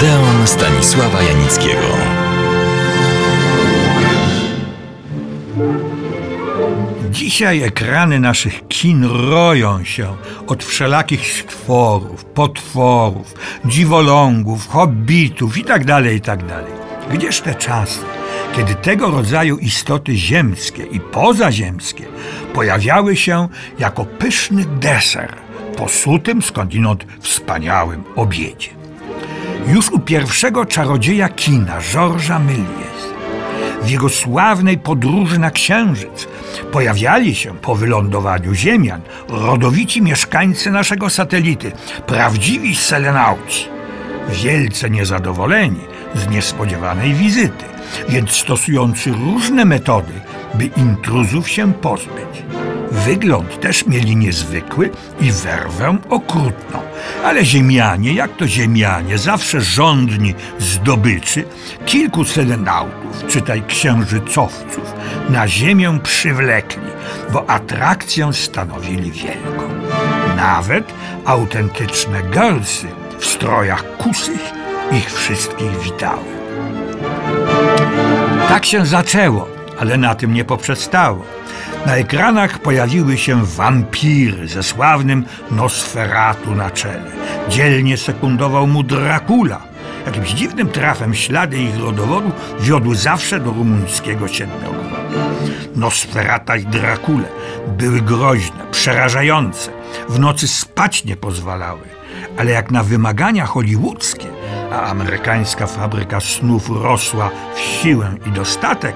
Odeon Stanisława Janickiego. Dzisiaj ekrany naszych kin roją się od wszelakich stworów, potworów, dziwolągów, hobbitów itd., itd. Gdzież te czasy, kiedy tego rodzaju istoty ziemskie i pozaziemskie pojawiały się jako pyszny deser po sutym, skądinąd wspaniałym obiedzie. Już u pierwszego czarodzieja kina, Georgesa Méliès, w jego sławnej podróży na Księżyc pojawiali się po wylądowaniu Ziemian rodowici mieszkańcy naszego satelity, prawdziwi selenauci, wielce niezadowoleni z niespodziewanej wizyty, więc stosujący różne metody, by intruzów się pozbyć. Wygląd też mieli niezwykły i werwę okrutną, ale ziemianie, jak to ziemianie, zawsze żądni zdobyczy, kilku selenautów, czytaj księżycowców, na ziemię przywlekli, bo atrakcję stanowili wielką. Nawet autentyczne girlsy w strojach kusych ich wszystkich witały. Tak się zaczęło, ale na tym nie poprzestało. Na ekranach pojawiły się wampiry ze sławnym Nosferatu na czele. Dzielnie sekundował mu Dracula. Jakimś dziwnym trafem ślady ich rodowodu wiodły zawsze do rumuńskiego siedmiokroku. Nosferata i Dracule były groźne, przerażające. W nocy spać nie pozwalały. Ale jak na wymagania hollywoodzkie, a amerykańska fabryka snów rosła w siłę i dostatek,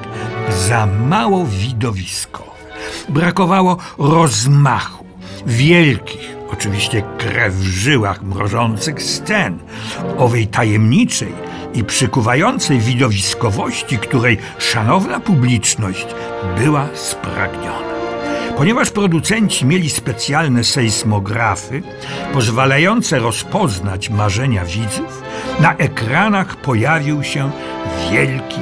za mało widowisko. Brakowało rozmachu, wielkich, oczywiście krew w żyłach mrożących scen, owej tajemniczej i przykuwającej widowiskowości, której szanowna publiczność była spragniona. Ponieważ producenci mieli specjalne sejsmografy pozwalające rozpoznać marzenia widzów, na ekranach pojawił się wielki,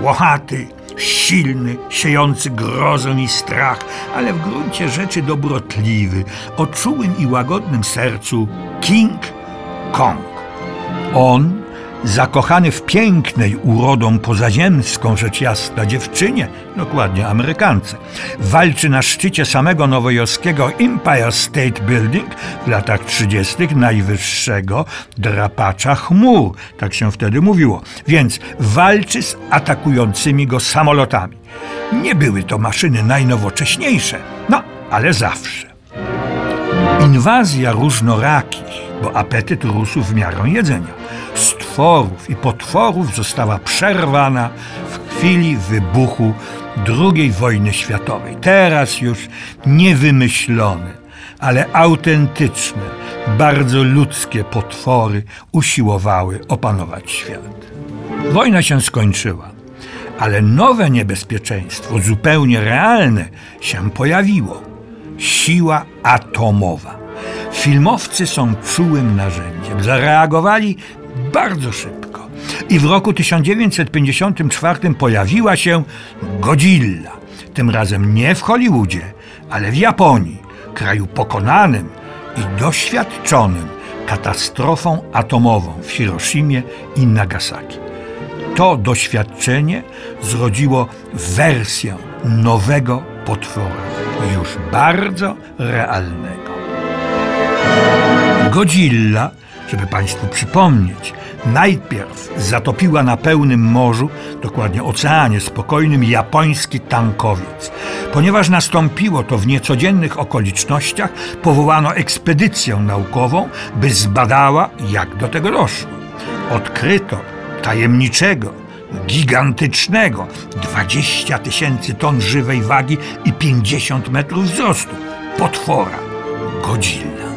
włochaty, silny, siejący grozę i strach, ale w gruncie rzeczy dobrotliwy, o czułym i łagodnym sercu King Kong. On, zakochany w pięknej urodą pozaziemską rzecz jasna dziewczynie, dokładnie Amerykance, walczy na szczycie samego nowojorskiego Empire State Building w latach 30. najwyższego drapacza chmur, tak się wtedy mówiło, więc walczy z atakującymi go samolotami. Nie były to maszyny najnowocześniejsze, no ale zawsze. Inwazja różnorakich, bo apetyt rósł w miarę jedzenia, i potworów została przerwana w chwili wybuchu II wojny światowej. Teraz już nie wymyślone, ale autentyczne, bardzo ludzkie potwory usiłowały opanować świat. Wojna się skończyła, ale nowe niebezpieczeństwo, zupełnie realne, się pojawiło siła atomowa. Filmowcy są czułym narzędziem. Zareagowali bardzo szybko. I w roku 1954 pojawiła się Godzilla. Tym razem nie w Hollywoodzie, ale w Japonii, kraju pokonanym i doświadczonym katastrofą atomową w Hiroshimie i Nagasaki. To doświadczenie zrodziło wersję nowego potwora, już bardzo realnego. Godzilla, żeby Państwu przypomnieć, najpierw zatopiła na pełnym morzu, dokładnie oceanie spokojnym, japoński tankowiec. Ponieważ nastąpiło to w niecodziennych okolicznościach, powołano ekspedycję naukową, by zbadała, jak do tego doszło. Odkryto tajemniczego, gigantycznego, 20 tysięcy ton żywej wagi i 50 metrów wzrostu, potwora, Godzilla.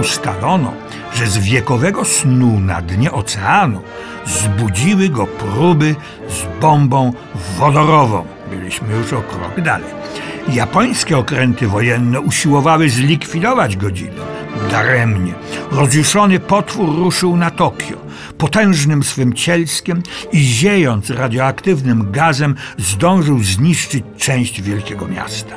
Ustalono, że z wiekowego snu na dnie oceanu zbudziły go próby z bombą wodorową. Byliśmy już o krok dalej. Japońskie okręty wojenne usiłowały zlikwidować Godzillę. Daremnie. Rozjuszony potwór ruszył na Tokio. Potężnym swym cielskiem i ziejąc radioaktywnym gazem zdążył zniszczyć część wielkiego miasta.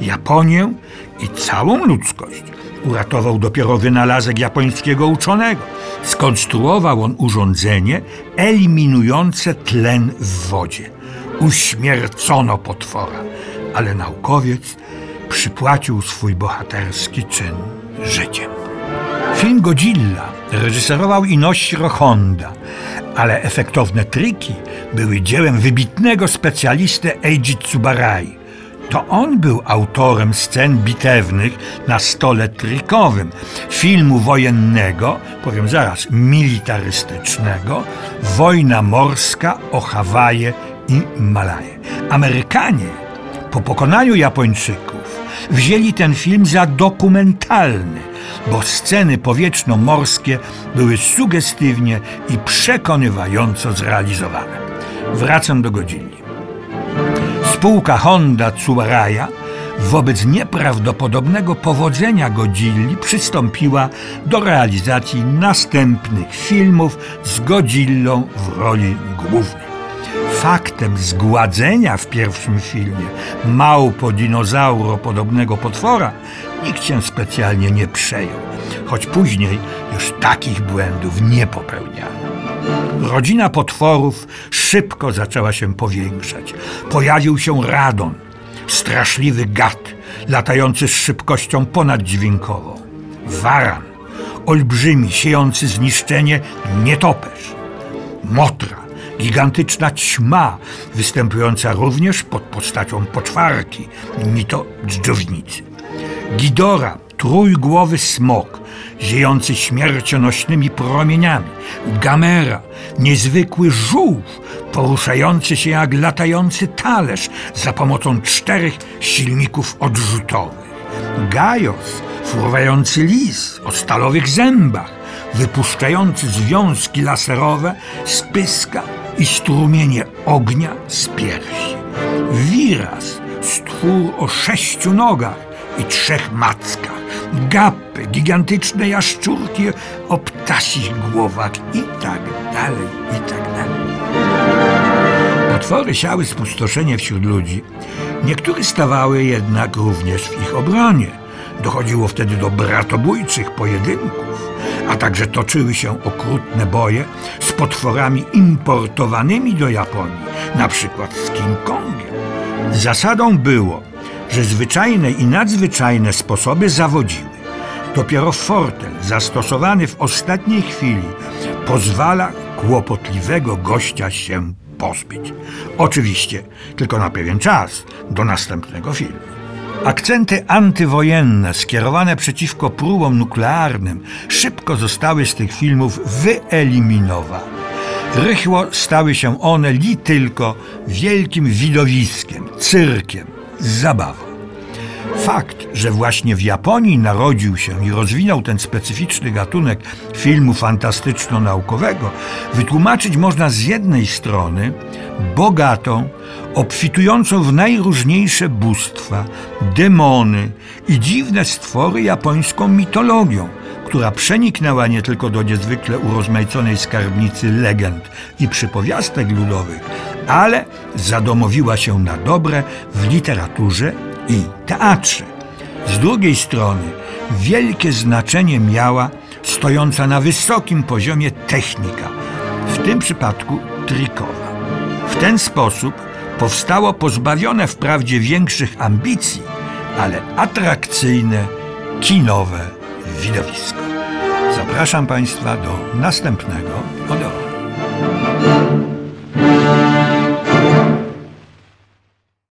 Japonię i całą ludzkość uratował dopiero wynalazek japońskiego uczonego. Skonstruował on urządzenie eliminujące tlen w wodzie. Uśmiercono potwora, ale naukowiec przypłacił swój bohaterski czyn życiem. Film Godzilla reżyserował Inoshiro Honda, ale efektowne triki były dziełem wybitnego specjalisty Eiji Tsubarai. To on był autorem scen bitewnych na stole trikowym, filmu wojennego, powiem zaraz, militarystycznego, Wojna morska o Hawaje i Malaje. Amerykanie po pokonaniu Japończyków wzięli ten film za dokumentalny, bo sceny powietrzno-morskie były sugestywnie i przekonywająco zrealizowane. Wracam do Godzilli. Spółka Honda Tsubaraya wobec nieprawdopodobnego powodzenia Godzilli przystąpiła do realizacji następnych filmów z Godzillą w roli głównej. Faktem zgładzenia w pierwszym filmie małpo dinozauro podobnego potwora nikt się specjalnie nie przejął, choć później już takich błędów nie popełniano. Rodzina potworów szybko zaczęła się powiększać. Pojawił się radon, straszliwy gad, latający z szybkością ponaddźwiękową. Waran, olbrzymi, siejący zniszczenie nietoperz. Motra, gigantyczna ćma, występująca również pod postacią poczwarki, ni to dżdżownicy. Gidora, trójgłowy smok, ziejący śmiercionośnymi promieniami. Gamera, niezwykły żółw, poruszający się jak latający talerz za pomocą czterech silników odrzutowych. Gajos, fruwający lis o stalowych zębach, wypuszczający związki laserowe z pyska i strumienie ognia z piersi. Wiraz, stwór o sześciu nogach i trzech mackach. Gapy, gigantyczne jaszczurki o ptasich głowach i tak dalej, i tak dalej. Potwory siały spustoszenie wśród ludzi. Niektóre stawały jednak również w ich obronie. Dochodziło wtedy do bratobójczych pojedynków, a także toczyły się okrutne boje z potworami importowanymi do Japonii, na przykład z King Kongiem. Zasadą było, że zwyczajne i nadzwyczajne sposoby zawodziły. Dopiero fortel, zastosowany w ostatniej chwili, pozwala kłopotliwego gościa się pozbyć. Oczywiście tylko na pewien czas, do następnego filmu. Akcenty antywojenne skierowane przeciwko próbom nuklearnym szybko zostały z tych filmów wyeliminowane. Rychło stały się one li tylko wielkim widowiskiem, cyrkiem, zabawą. Fakt, że właśnie w Japonii narodził się i rozwinął ten specyficzny gatunek filmu fantastyczno-naukowego, wytłumaczyć można z jednej strony bogatą, obfitującą w najróżniejsze bóstwa, demony i dziwne stwory japońską mitologią, która przeniknęła nie tylko do niezwykle urozmaiconej skarbnicy legend i przypowiastek ludowych, ale zadomowiła się na dobre w literaturze i teatrze. Z drugiej strony wielkie znaczenie miała stojąca na wysokim poziomie technika, w tym przypadku trikowa. W ten sposób powstało pozbawione wprawdzie większych ambicji, ale atrakcyjne, kinowe widowisko. Zapraszam Państwa do następnego odeonu.